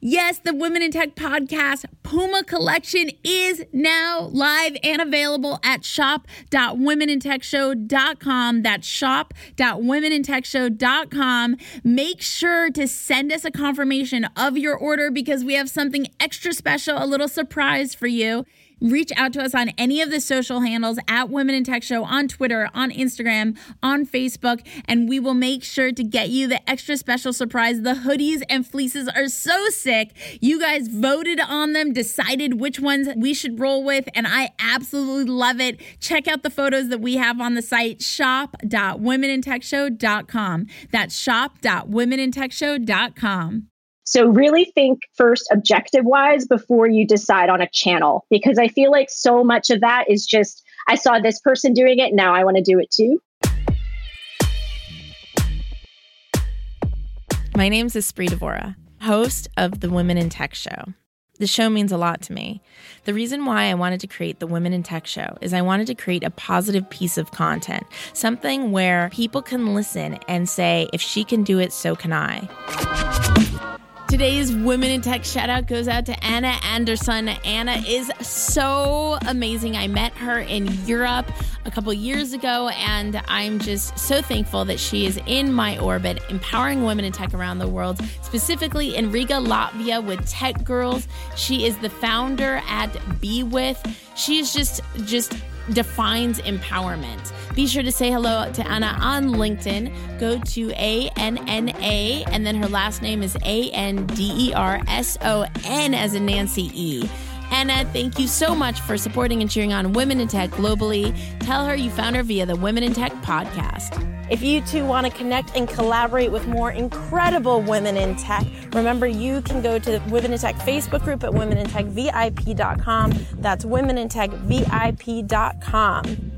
Yes, the Women in Tech podcast Puma collection is now live and available at shop.womenintechshow.com. That's shop.womenintechshow.com. Make sure to send us a confirmation of your order because we have something extra special, a little surprise for you reach out to us on any of the social handles at Women in Tech Show on Twitter, on Instagram, on Facebook, and we will make sure to get you the extra special surprise. The hoodies and fleeces are so sick. You guys voted on them, decided which ones we should roll with, and I absolutely love it. Check out the photos that we have on the site shop.womenintechshow.com. That's shop.womenintechshow.com. So really think first objective wise before you decide on a channel because I feel like so much of that is just I saw this person doing it, now I want to do it too. My name is Espree Devora, host of the Women in Tech Show. The show means a lot to me. The reason why I wanted to create the Women in Tech show is I wanted to create a positive piece of content, something where people can listen and say, if she can do it, so can I. Today's Women in Tech shout out goes out to Anna Anderson. Anna is so amazing. I met her in Europe a couple years ago, and I'm just so thankful that she is in my orbit, empowering women in tech around the world, specifically in Riga, Latvia, with Tech Girls. She is the founder at Be With. She is just just defines empowerment. Be sure to say hello to Anna on LinkedIn. Go to A N N A, and then her last name is A N D E R S O N as in Nancy E. Anna, thank you so much for supporting and cheering on women in tech globally. Tell her you found her via the Women in Tech podcast. If you too want to connect and collaborate with more incredible women in tech, remember you can go to the Women in Tech Facebook group at womenintechvip.com. That's womenintechvip.com.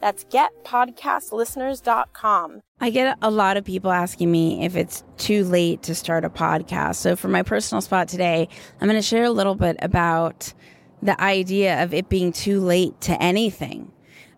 That's getpodcastlisteners.com. I get a lot of people asking me if it's too late to start a podcast. So, for my personal spot today, I'm going to share a little bit about the idea of it being too late to anything.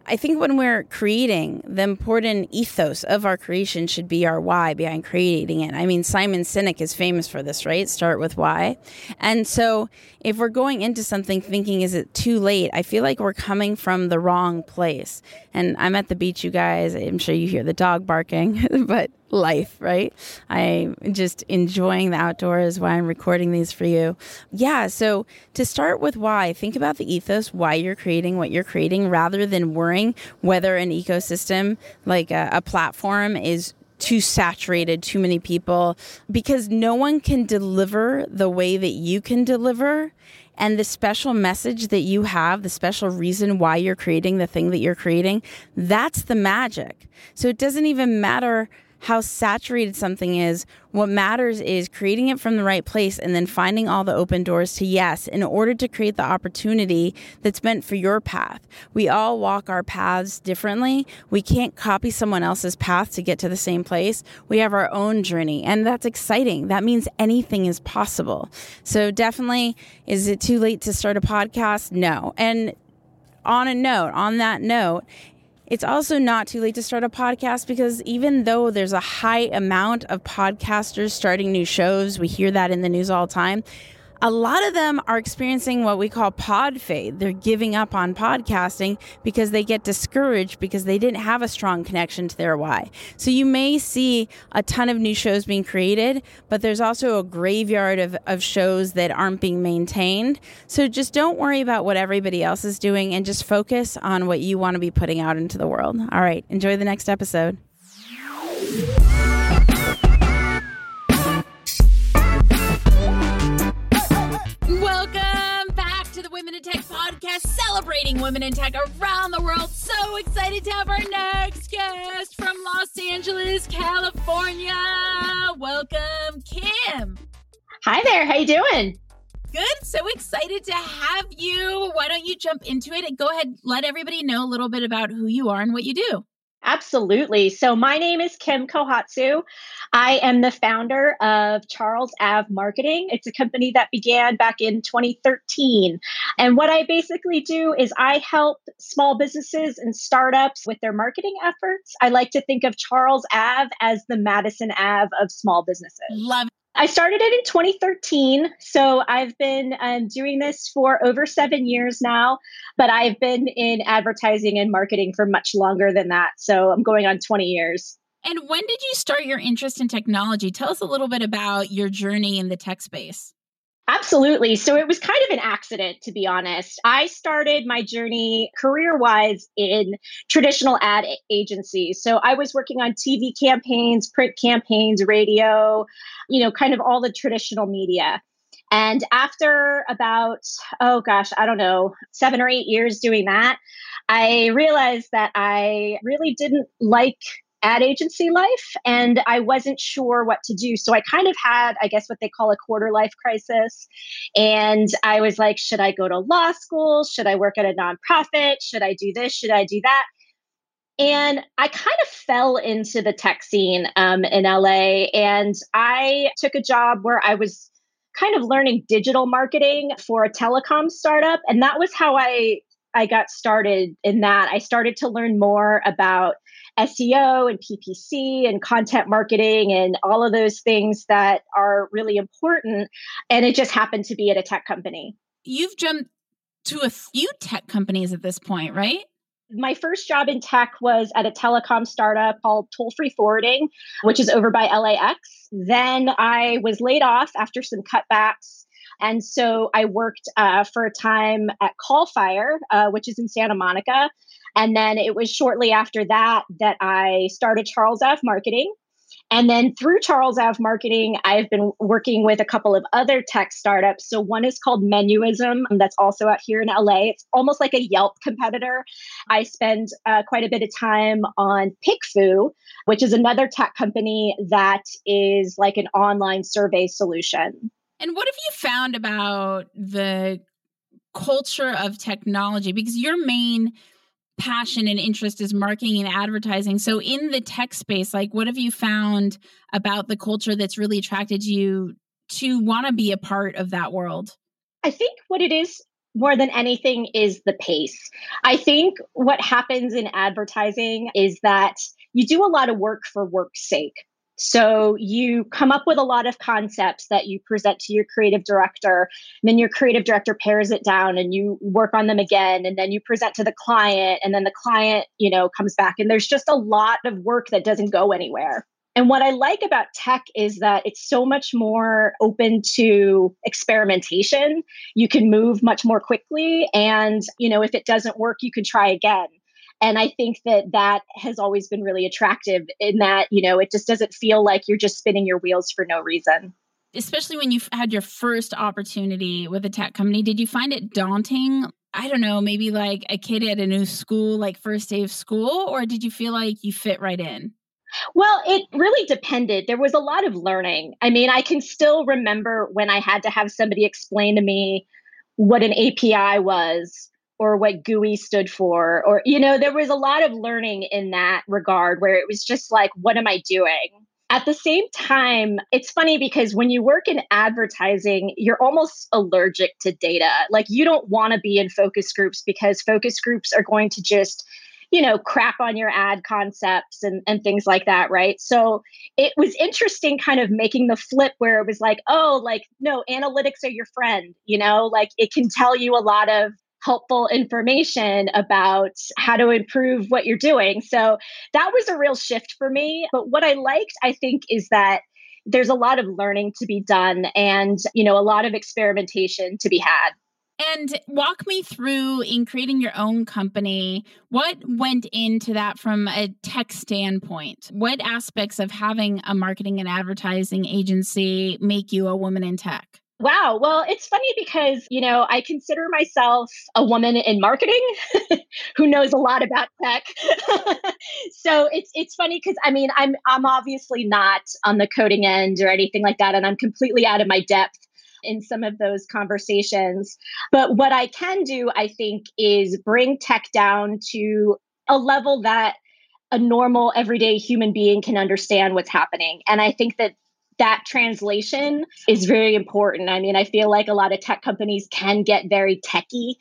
I think when we're creating, the important ethos of our creation should be our why behind creating it. I mean, Simon Sinek is famous for this, right? Start with why. And so, if we're going into something thinking, is it too late? I feel like we're coming from the wrong place. And I'm at the beach, you guys. I'm sure you hear the dog barking, but life, right? I'm just enjoying the outdoors while I'm recording these for you. Yeah, so to start with why, think about the ethos, why you're creating what you're creating, rather than worrying whether an ecosystem like a, a platform is too saturated, too many people, because no one can deliver the way that you can deliver. And the special message that you have, the special reason why you're creating the thing that you're creating, that's the magic. So it doesn't even matter how saturated something is. What matters is creating it from the right place and then finding all the open doors to yes in order to create the opportunity that's meant for your path. We all walk our paths differently. We can't copy someone else's path to get to the same place. We have our own journey, and that's exciting. That means anything is possible. So, definitely, is it too late to start a podcast? No. And on a note, on that note, it's also not too late to start a podcast because even though there's a high amount of podcasters starting new shows, we hear that in the news all the time. A lot of them are experiencing what we call pod fade. They're giving up on podcasting because they get discouraged because they didn't have a strong connection to their why. So you may see a ton of new shows being created, but there's also a graveyard of, of shows that aren't being maintained. So just don't worry about what everybody else is doing and just focus on what you want to be putting out into the world. All right, enjoy the next episode. Celebrating women in tech around the world. So excited to have our next guest from Los Angeles, California. Welcome, Kim. Hi there. How you doing? Good. So excited to have you. Why don't you jump into it and go ahead, let everybody know a little bit about who you are and what you do. Absolutely. So, my name is Kim Kohatsu. I am the founder of Charles Ave Marketing. It's a company that began back in 2013. And what I basically do is I help small businesses and startups with their marketing efforts. I like to think of Charles Ave as the Madison Ave of small businesses. Love I started it in 2013. So I've been um, doing this for over seven years now, but I've been in advertising and marketing for much longer than that. So I'm going on 20 years. And when did you start your interest in technology? Tell us a little bit about your journey in the tech space. Absolutely. So it was kind of an accident, to be honest. I started my journey career wise in traditional ad agencies. So I was working on TV campaigns, print campaigns, radio, you know, kind of all the traditional media. And after about, oh gosh, I don't know, seven or eight years doing that, I realized that I really didn't like ad agency life and I wasn't sure what to do. So I kind of had, I guess, what they call a quarter life crisis. And I was like, should I go to law school? Should I work at a nonprofit? Should I do this? Should I do that? And I kind of fell into the tech scene um, in LA. And I took a job where I was kind of learning digital marketing for a telecom startup. And that was how I I got started in that. I started to learn more about SEO and PPC and content marketing and all of those things that are really important. And it just happened to be at a tech company. You've jumped to a few tech companies at this point, right? My first job in tech was at a telecom startup called Toll Free Forwarding, which is over by LAX. Then I was laid off after some cutbacks. And so I worked uh, for a time at Callfire, uh, which is in Santa Monica. And then it was shortly after that that I started Charles Ave Marketing. And then through Charles Ave Marketing, I've been working with a couple of other tech startups. So one is called Menuism, that's also out here in LA. It's almost like a Yelp competitor. I spend uh, quite a bit of time on PickFu, which is another tech company that is like an online survey solution. And what have you found about the culture of technology? Because your main passion and interest is marketing and advertising. So in the tech space, like what have you found about the culture that's really attracted you to want to be a part of that world? I think what it is more than anything is the pace. I think what happens in advertising is that you do a lot of work for work's sake. So you come up with a lot of concepts that you present to your creative director. And then your creative director pares it down and you work on them again. And then you present to the client. And then the client, you know, comes back. And there's just a lot of work that doesn't go anywhere. And what I like about tech is that it's so much more open to experimentation. You can move much more quickly. And, you know, if it doesn't work, you can try again. And I think that that has always been really attractive in that, you know, it just doesn't feel like you're just spinning your wheels for no reason. Especially when you had your first opportunity with a tech company, did you find it daunting? I don't know, maybe like a kid at a new school, like first day of school, or did you feel like you fit right in? Well, it really depended. There was a lot of learning. I mean, I can still remember when I had to have somebody explain to me what an API was or what GUI stood for, or, you know, there was a lot of learning in that regard where it was just like, what am I doing? At the same time, it's funny because when you work in advertising, you're almost allergic to data. Like, you don't want to be in focus groups because focus groups are going to just you know, crap on your ad concepts and, and things like that, right? So it was interesting kind of making the flip where it was like, oh, like, no, analytics are your friend, you know, like it can tell you a lot of helpful information about how to improve what you're doing. So that was a real shift for me. But what I liked, I think, is that there's a lot of learning to be done and, you know, a lot of experimentation to be had. And walk me through in creating your own company, what went into that from a tech standpoint? What aspects of having a marketing and advertising agency make you a woman in tech? Wow. Well, it's funny because, you know, I consider myself a woman in marketing who knows a lot about tech. so it's it's funny cuz I mean, I'm I'm obviously not on the coding end or anything like that and I'm completely out of my depth in some of those conversations. But what I can do, I think, is bring tech down to a level that a normal everyday human being can understand what's happening. And I think that that translation is very important. I mean, I feel like a lot of tech companies can get very techy.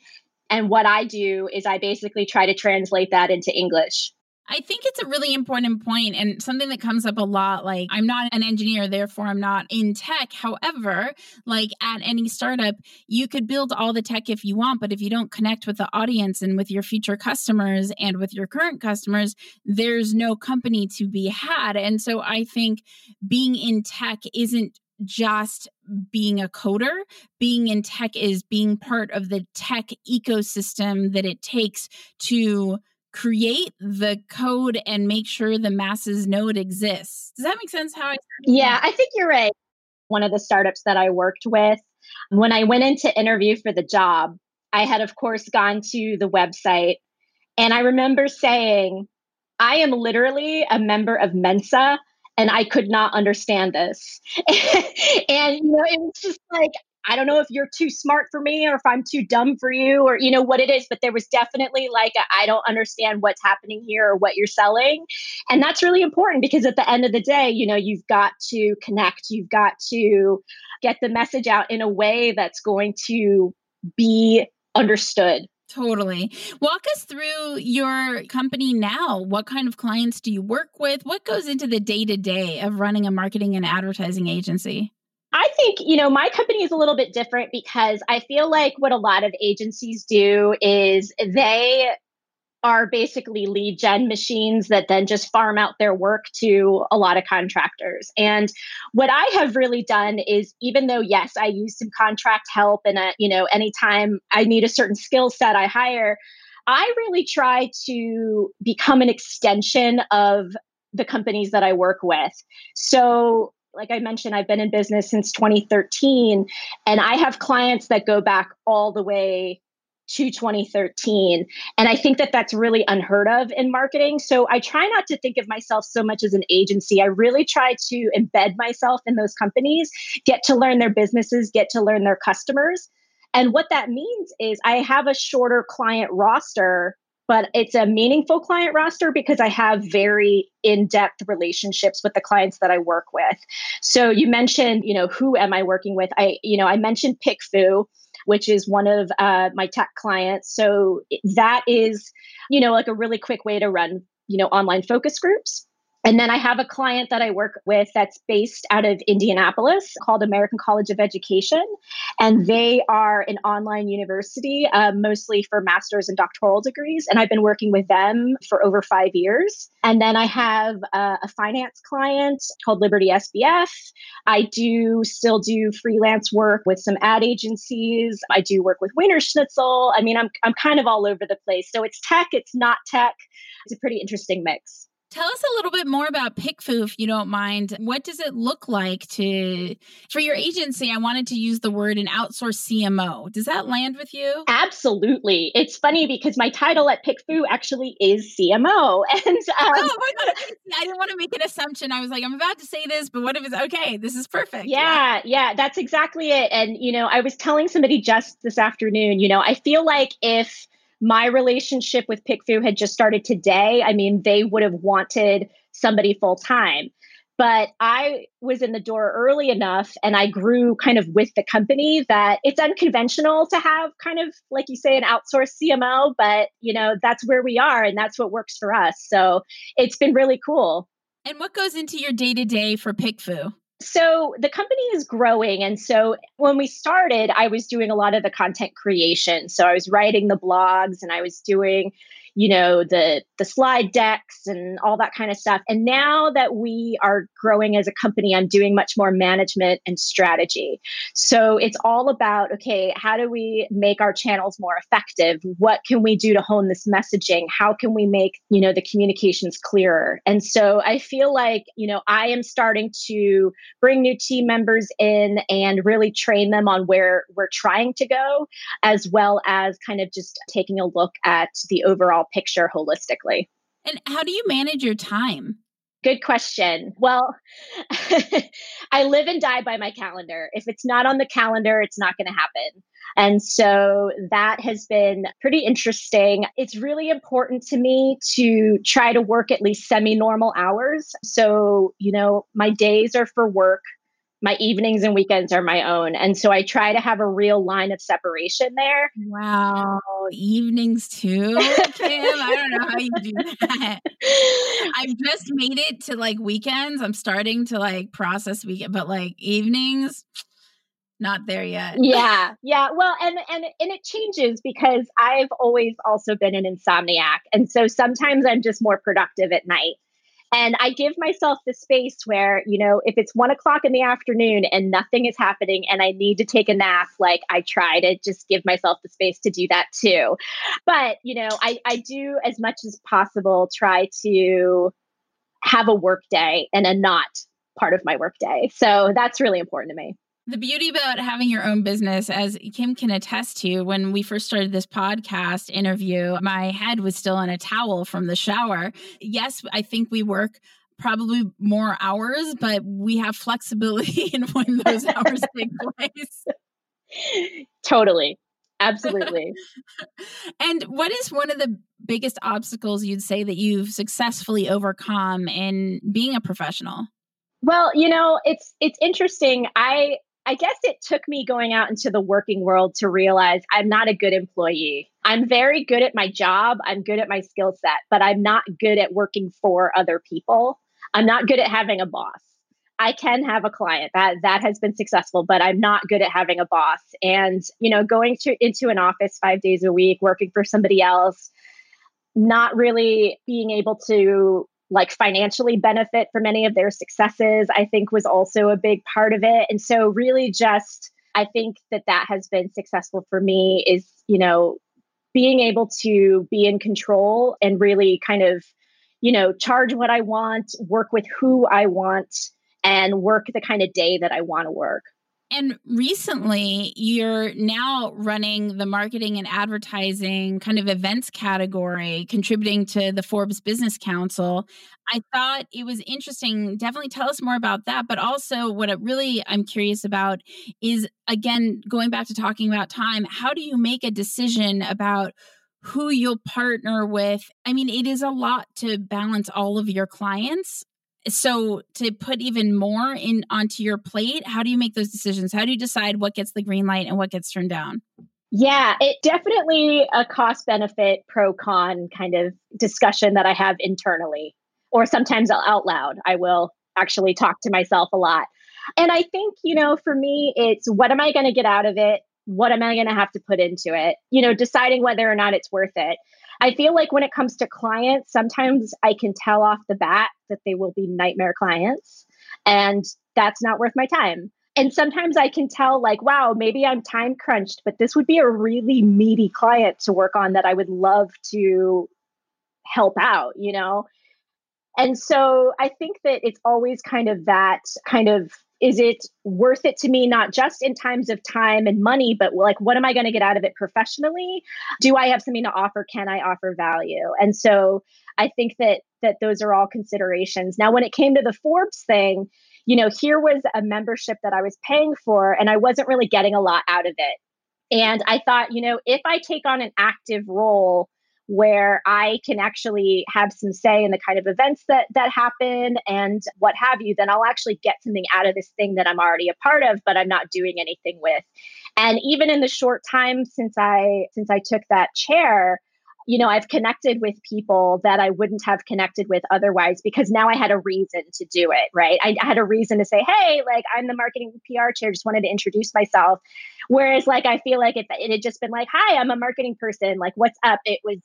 And what I do is I basically try to translate that into English. I think it's a really important point and something that comes up a lot. Like, I'm not an engineer, therefore, I'm not in tech. However, like at any startup, you could build all the tech if you want, but if you don't connect with the audience and with your future customers and with your current customers, there's no company to be had. And so I think being in tech isn't just being a coder. Being in tech is being part of the tech ecosystem that it takes to create the code and make sure the masses know it exists. Does that make sense how I Yeah, I think you're right. One of the startups that I worked with, when I went in to interview for the job, I had of course gone to the website and I remember saying, I am literally a member of Mensa and I could not understand this. and you know, it was just like I don't know if you're too smart for me or if I'm too dumb for you or you know what it is, but there was definitely like I don't understand what's happening here or what you're selling. And that's really important because at the end of the day, you know, you've got to connect, you've got to get the message out in a way that's going to be understood. Totally. Walk us through your company now. What kind of clients do you work with? What goes into the day to day of running a marketing and advertising agency? I think, you know, my company is a little bit different because I feel like what a lot of agencies do is they are basically lead gen machines that then just farm out their work to a lot of contractors. And what I have really done is even though yes, I use some contract help and a, you know, anytime I need a certain skill set I hire, I really try to become an extension of the companies that I work with. So like I mentioned, I've been in business since 2013, and I have clients that go back all the way to 2013. And I think that that's really unheard of in marketing. So I try not to think of myself so much as an agency. I really try to embed myself in those companies, get to learn their businesses, get to learn their customers. And what that means is I have a shorter client roster but it's a meaningful client roster because I have very in-depth relationships with the clients that I work with. So you mentioned, you know, who am I working with? I, you know, I mentioned PickFu, which is one of uh, my tech clients. So that is, you know, like a really quick way to run, you know, online focus groups. And then I have a client that I work with that's based out of Indianapolis called American College of Education. And they are an online university, uh, mostly for master's and doctoral degrees. And I've been working with them for over five years. And then I have uh, a finance client called Liberty SBF. I do still do freelance work with some ad agencies. I do work with Wienerschnitzel. I mean, I'm, I'm kind of all over the place. So it's tech, it's not tech. It's a pretty interesting mix. Tell us a little bit more about PickFu, if you don't mind. What does it look like to for your agency? I wanted to use the word an outsource CMO. Does that land with you? Absolutely. It's funny because my title at PickFu actually is CMO, and um, oh my god, I didn't want to make an assumption. I was like, I'm about to say this, but what if it's okay? This is perfect. Yeah, yeah, yeah that's exactly it. And you know, I was telling somebody just this afternoon. You know, I feel like if my relationship with PickFu had just started today, I mean, they would have wanted somebody full time. but I was in the door early enough and I grew kind of with the company that it's unconventional to have kind of like you say an outsourced CMO, but you know, that's where we are and that's what works for us. So it's been really cool. And what goes into your day to day for PickFu? So the company is growing. And so when we started, I was doing a lot of the content creation. So I was writing the blogs and I was doing you know the the slide decks and all that kind of stuff. And now that we are growing as a company i'm doing much more management and strategy. So it's all about okay how do we make our channels more effective? What can we do to hone this messaging? How can we make you know the communications clearer? And so i feel like you know i am starting to bring new team members in and really train them on where we're trying to go as well as kind of just taking a look at the overall picture holistically. And how do you manage your time? Good question. Well, I live and die by my calendar. If it's not on the calendar, it's not going to happen. And so that has been pretty interesting. It's really important to me to try to work at least semi normal hours. So, you know, my days are for work, my evenings and weekends are my own. And so I try to have a real line of separation there. Wow. Evenings too, Kim. I don't know how you do that. I've just made it to like weekends. I'm starting to like process weekend, but like evenings, not there yet. Yeah. Yeah. Well, and and and it changes because I've always also been an insomniac. And so sometimes I'm just more productive at night. And I give myself the space where, you know, if it's one o'clock in the afternoon and nothing is happening and I need to take a nap, like I try to just give myself the space to do that too. But, you know, I, I do as much as possible try to have a work day and a not part of my work day. So that's really important to me. The beauty about having your own business, as Kim can attest to, when we first started this podcast interview, my head was still in a towel from the shower. Yes, I think we work probably more hours, but we have flexibility in when those hours take place. Totally. Absolutely. and what is one of the biggest obstacles you'd say that you've successfully overcome in being a professional? Well, you know, it's it's interesting. I I guess it took me going out into the working world to realize I'm not a good employee. I'm very good at my job, I'm good at my skill set, but I'm not good at working for other people. I'm not good at having a boss. I can have a client that that has been successful, but I'm not good at having a boss. And you know, going to into an office 5 days a week, working for somebody else, not really being able to like financially benefit from any of their successes, I think was also a big part of it. And so, really, just I think that that has been successful for me is, you know, being able to be in control and really kind of, you know, charge what I want, work with who I want, and work the kind of day that I want to work. And recently, you're now running the marketing and advertising kind of events category, contributing to the Forbes Business Council. I thought it was interesting. Definitely tell us more about that. But also, what it really I'm curious about is again, going back to talking about time, how do you make a decision about who you'll partner with? I mean, it is a lot to balance all of your clients so to put even more in onto your plate how do you make those decisions? How do you decide what gets the green light and what gets turned down? Yeah it definitely a cost benefit pro con kind of discussion that i have internally or sometimes out loud i will actually talk to myself a lot. And i think you know for me it's what am i going to get out of it? What am i going to have to put into it? You know deciding whether or not it's worth it I feel like when it comes to clients, sometimes I can tell off the bat that they will be nightmare clients, and that's not worth my time. And sometimes I can tell, like, wow, maybe I'm time crunched, but this would be a really meaty client to work on that I would love to help out, you know? And so I think that it's always kind of that kind of is it worth it to me not just in times of time and money but like what am i going to get out of it professionally? Do i have something to offer? Can i offer value? And so i think that that those are all considerations. Now when it came to the forbes thing you know here was a membership that i was paying for and i wasn't really getting a lot out of it. And i thought you know if i take on an active role where I can actually have some say in the kind of events that that happen and what have you, then I'll actually get something out of this thing that I'm already a part of, but I'm not doing anything with. And even in the short time since I since I took that chair, you know, I've connected with people that I wouldn't have connected with otherwise because now I had a reason to do it, right? I, I, had a reason to say, hey, like I'm the marketing PR chair, just wanted to introduce myself. Whereas, like, I feel like if it had just been like, hi, I'm a marketing person, like, what's up? It was,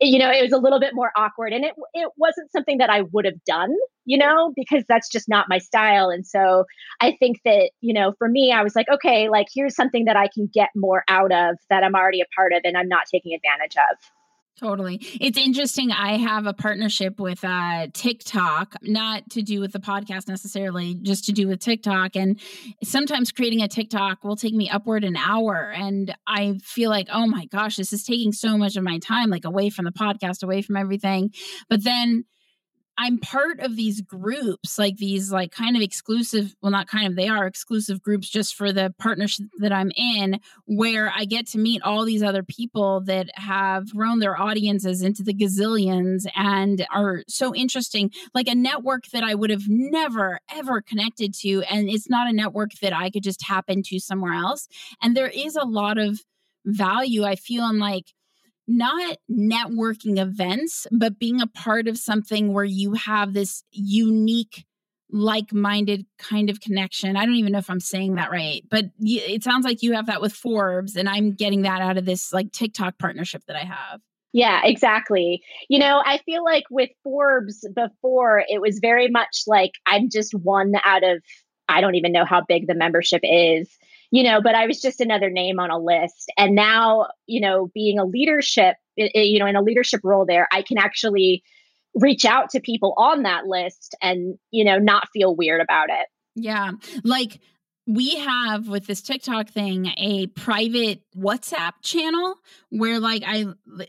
you know, it was a little bit more awkward and it, it wasn't something that I would have done, you know, because that's just not my style. And so I think that, you know, for me, I was like, okay, like, here's something that I can get more out of that I'm already a part of and I'm not taking advantage of. Totally. It's interesting. I have a partnership with uh, TikTok, not to do with the podcast necessarily, just to do with TikTok. And sometimes creating a TikTok will take me upward an hour. And I feel like, oh my gosh, this is taking so much of my time, like away from the podcast, away from everything. But then I'm part of these groups, like these like kind of exclusive, well not kind of, they are exclusive groups just for the partnership that I'm in where I get to meet all these other people that have grown their audiences into the gazillions and are so interesting, like a network that I would have never ever connected to and it's not a network that I could just tap into somewhere else. And there is a lot of value I feel in like not networking events, but being a part of something where you have this unique like-minded kind of connection. I don't even know if I'm saying that right, but it sounds like you have that with Forbes and I'm getting that out of this like TikTok partnership that I have. Yeah, exactly. You know, I feel like with Forbes before it was very much like I'm just one out of I don't even know how big the membership is you know, but I was just another name on a list. And now, you know, being a leadership, eh, eh, you know, in a leadership role there, I can actually reach out to people on that list and, you know, not feel weird about it. Yeah. Like we have with this TikTok thing a private WhatsApp channel where, like, I,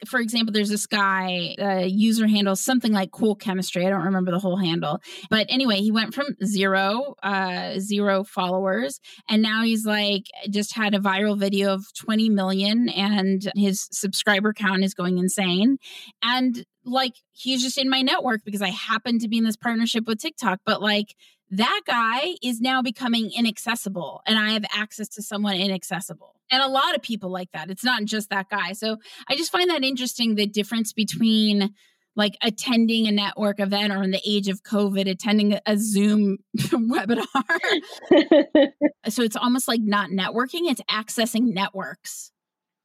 for example, there's this guy, user handle something like cool chemistry. I don't remember the whole handle, but anyway, he went from zero, uh, zero followers, and now he's like just had a viral video of 20 million, and his subscriber count is going insane. And like, he's just in my network because I happen to be in this partnership with TikTok, but like, that guy is now becoming inaccessible and I have access to someone inaccessible. And a lot of people like that. It's not just that guy. So I just find that interesting the difference between like attending a network event or in the age of COVID, attending a Zoom webinar. so it's almost like not networking, it's accessing networks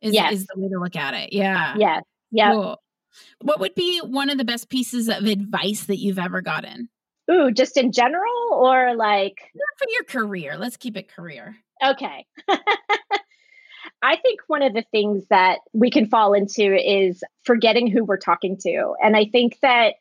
is, yes. is the way to look at it. Yeah. Yeah. Yeah. Cool. What would be one of the best pieces of advice that you've ever gotten? Ooh, just in general or like Not for your career. Let's keep it career. Okay. I think one of the things that we can fall into is forgetting who we're talking to. And I think that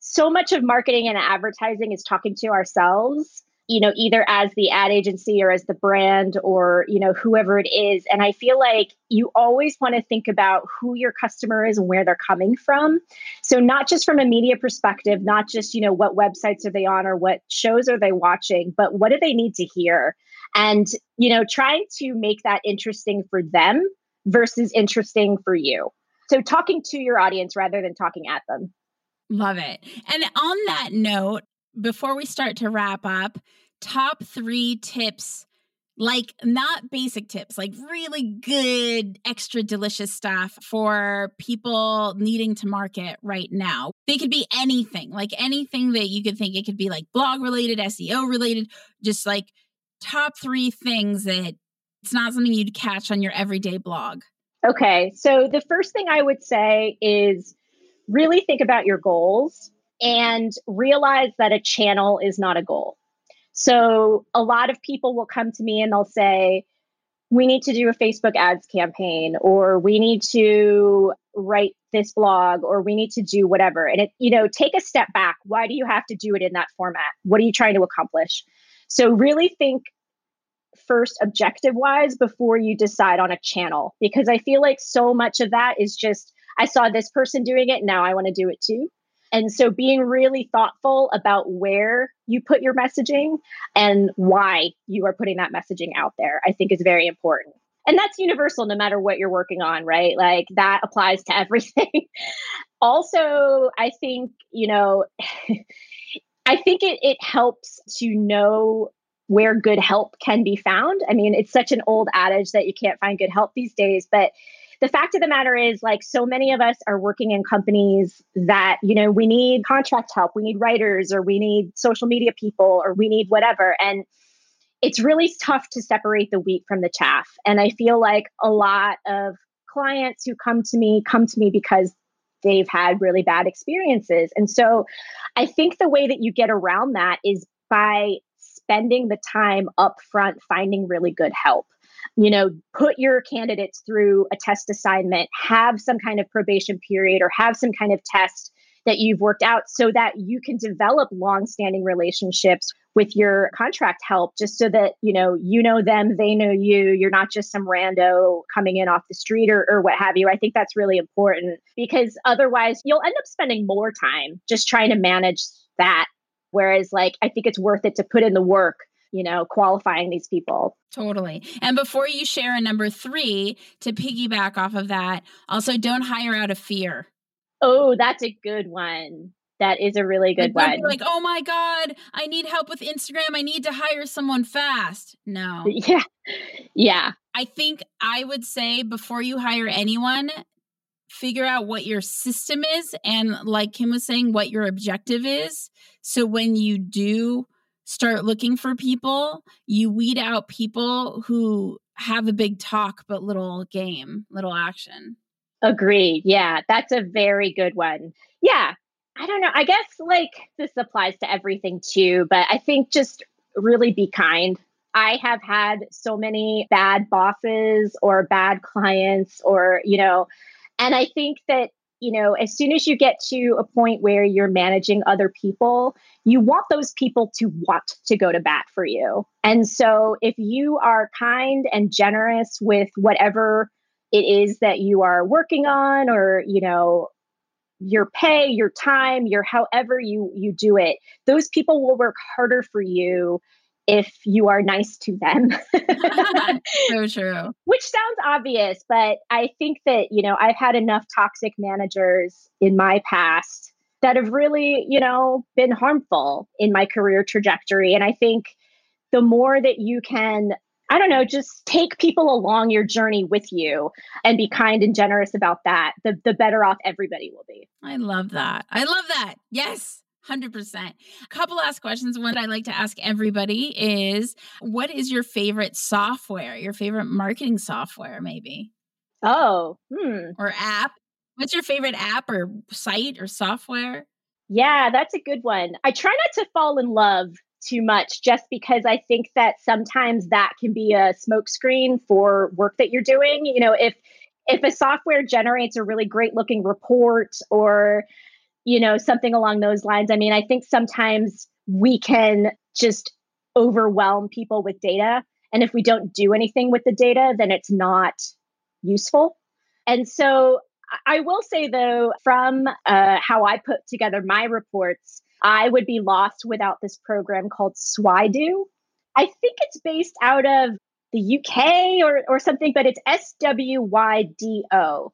so much of marketing and advertising is talking to ourselves you know either as the ad agency or as the brand or you know whoever it is. And i feel like you always want to think about who your customer is and where they're coming from. So not just from a media perspective not just you know what websites are they on or what shows are they watching but what do they need to hear? And you know trying to make that interesting for them versus interesting for you. So talking to your audience rather than talking at them. Love it. And on that note, before we start to wrap up, top three tips like not basic tips, like really good, extra delicious stuff for people needing to market right now. They could be anything, like anything that you could think. It could be like blog related, SEO related, just like top three things that it's not something you'd catch on your everyday blog. Okay. So the first thing I would say is really think about your goals and realize that a channel is not a goal. So a lot of people will come to me and they'll say, we need to do a Facebook ads campaign, or we need to write this blog, or we need to do whatever. And it, you know, take a step back. Why do you have to do it in that format? What are you trying to accomplish? So really think first objective wise before you decide on a channel, because I feel like so much of that is just, I saw this person doing it, now I want to do it too. And so being really thoughtful about where you put your messaging and why you are putting that messaging out there, I think is very important. and that's universal no matter what you're working on, right? Like that applies to everything. also, I think, you know, I think it, it helps to know where good help can be found. I mean, it's such an old adage that you can't find good help these days, but the fact of the matter is like so many of us are working in companies that you know we need contract help we need writers or we need social media people or we need whatever. And it's really tough to separate the wheat from the chaff. And i feel like a lot of clients who come to me come to me because they've had really bad experiences. And so i think the way that you get around that is by spending the time up front finding really good help you know, put your candidates through a test assignment, have some kind of probation period or have some kind of test that you've worked out so that you can develop long-standing relationships with your contract help just so that you know you know them they know you you're not just some rando coming in off the street or, or what have you. I think that's really important because otherwise you'll end up spending more time just trying to manage that. Whereas like i think it's worth it to put in the work you know, qualifying these people. Totally. And before you share a number three, to piggyback off of that, also don't hire out of fear. Oh, that's a good one. That is a really good like, one. Like, oh my God, I need help with Instagram. I need to hire someone fast. No. Yeah. Yeah. I think I would say before you hire anyone, figure out what your system is and like Kim was saying what your objective is so when you do start looking for people, you weed out people who have a big talk but little game, little action. Agreed. Yeah, that's a very good one. Yeah. I don't know. I guess like this applies to everything too, but I think just really be kind. I have had so many bad bosses or bad clients or, you know, and I think that you know, as soon as you get to a point where you're managing other people, you want those people to want to go to bat for you. And so if you are kind and generous with whatever it is that you are working on or, you know, your pay, your time, your however you you do it, those people will work harder for you if you are nice to them. so true. Which sounds obvious, but I think that, you know, I've had enough toxic managers in my past that have really, you know, been harmful in my career trajectory. And I think the more that you can I don't know, just take people along your journey with you and be kind and generous about that, the, the better off everybody will be. I love that. I love that. Yes. 100%. A couple last questions. One I like to ask everybody is what is your favorite software, your favorite marketing software, maybe? Oh, hmm. Or app? What's your favorite app or site or software? Yeah, that's a good one. I try not to fall in love too much just because I think that sometimes that can be a smokescreen for work that you're doing. You know, if if a software generates a really great looking report or you know, something along those lines. I mean, I think sometimes we can just overwhelm people with data. And if we don't do anything with the data, then it's not useful. And so I will say, though, from uh, how I put together my reports, I would be lost without this program called Swydo. I think it's based out of the UK or, or something, but it's S W Y D O.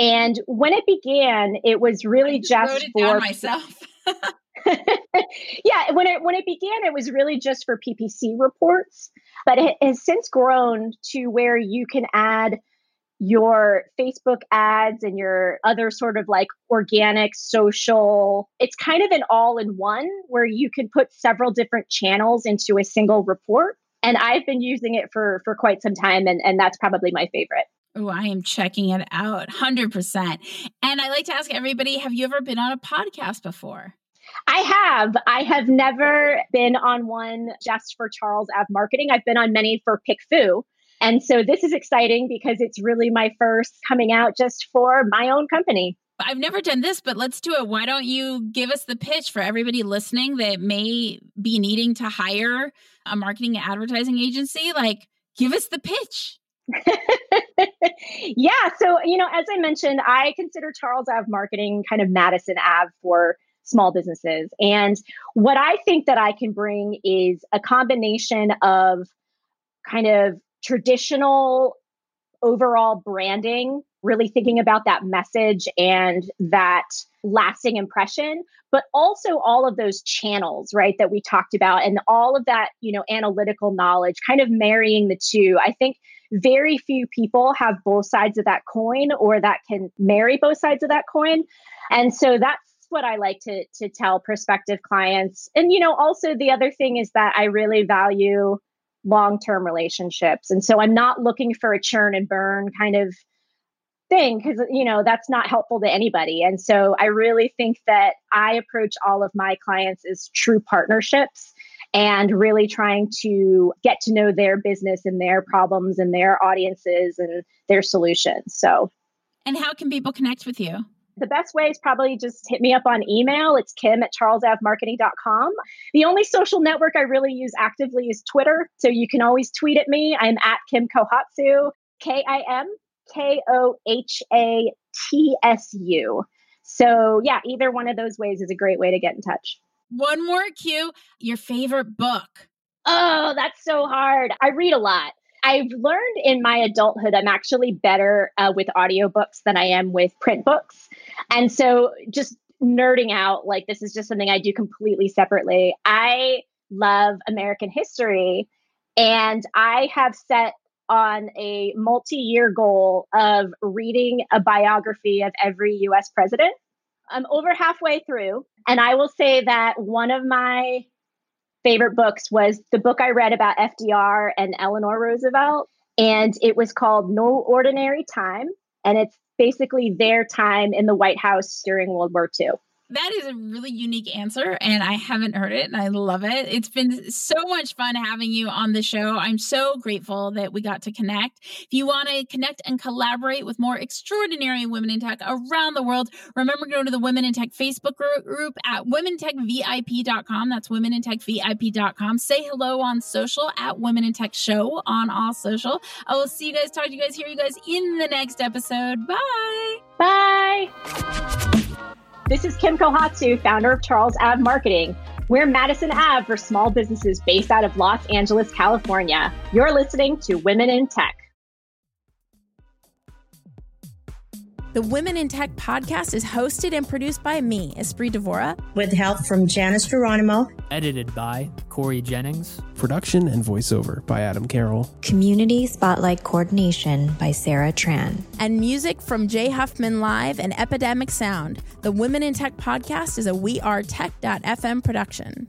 And when it began, it was really just, just for myself. yeah, when it when it began, it was really just for PPC reports, but it has since grown to where you can add your Facebook ads and your other sort of like organic social. It's kind of an all in one where you can put several different channels into a single report. And I've been using it for for quite some time and, and that's probably my favorite. Oh, I am checking it out 100%. And I like to ask everybody have you ever been on a podcast before? I have. I have never been on one just for Charles Ave Marketing. I've been on many for PickFu. And so this is exciting because it's really my first coming out just for my own company. I've never done this, but let's do it. Why don't you give us the pitch for everybody listening that may be needing to hire a marketing and advertising agency? Like, give us the pitch. yeah. So, you know, as I mentioned, I consider Charles Ave marketing kind of Madison Ave for small businesses. And what I think that I can bring is a combination of kind of traditional overall branding, really thinking about that message and that lasting impression, but also all of those channels, right, that we talked about and all of that, you know, analytical knowledge, kind of marrying the two. I think very few people have both sides of that coin or that can marry both sides of that coin. And so that's what I like to to tell prospective clients. And you know, also the other thing is that I really value long-term relationships. And so I'm not looking for a churn and burn kind of thing because you know that's not helpful to anybody and so i really think that i approach all of my clients as true partnerships and really trying to get to know their business and their problems and their audiences and their solutions so and how can people connect with you the best way is probably just hit me up on email. It's kim at charlesavmarketing.com. The only social network I really use actively is Twitter. So you can always tweet at me. I'm at Kim Kohatsu, K I M K O H A T S U. So, yeah, either one of those ways is a great way to get in touch. One more cue your favorite book. Oh, that's so hard. I read a lot. I've learned in my adulthood I'm actually better uh, with audiobooks than I am with print books. And so just nerding out, like this is just something I do completely separately. I love American history and I have set on a multi-year goal of reading a biography of every US president. I'm over halfway through and I will say that one of my favorite books was the book I read about FDR and Eleanor Roosevelt. And it was called No Ordinary Time. And it's basically their time in the White House during World War II that is a really unique answer and I haven't heard it and I love it. It's been so much fun having you on the show. I'm so grateful that we got to connect. If you want to connect and collaborate with more extraordinary women in tech around the world, remember to go to the Women in Tech Facebook group at womenintechvip.com. That's womenintechvip.com. Say hello on social at Women in Tech Show on all social. I will see you guys, talk to you guys, hear you guys in the next episode. Bye. Bye. This is Kim Kohatsu, founder of Charles Ave Marketing. We're Madison Ave for small businesses based out of Los Angeles, California. You're listening to Women in Tech. The Women in Tech podcast is hosted and produced by me, Espree Devora, with help from Janice Geronimo. Edited by Corey Jennings. Production and voiceover by Adam Carroll. Community Spotlight Coordination by Sarah Tran. And music from Jay Huffman Live and Epidemic Sound. The Women in Tech podcast is a We Are Tech.fm production.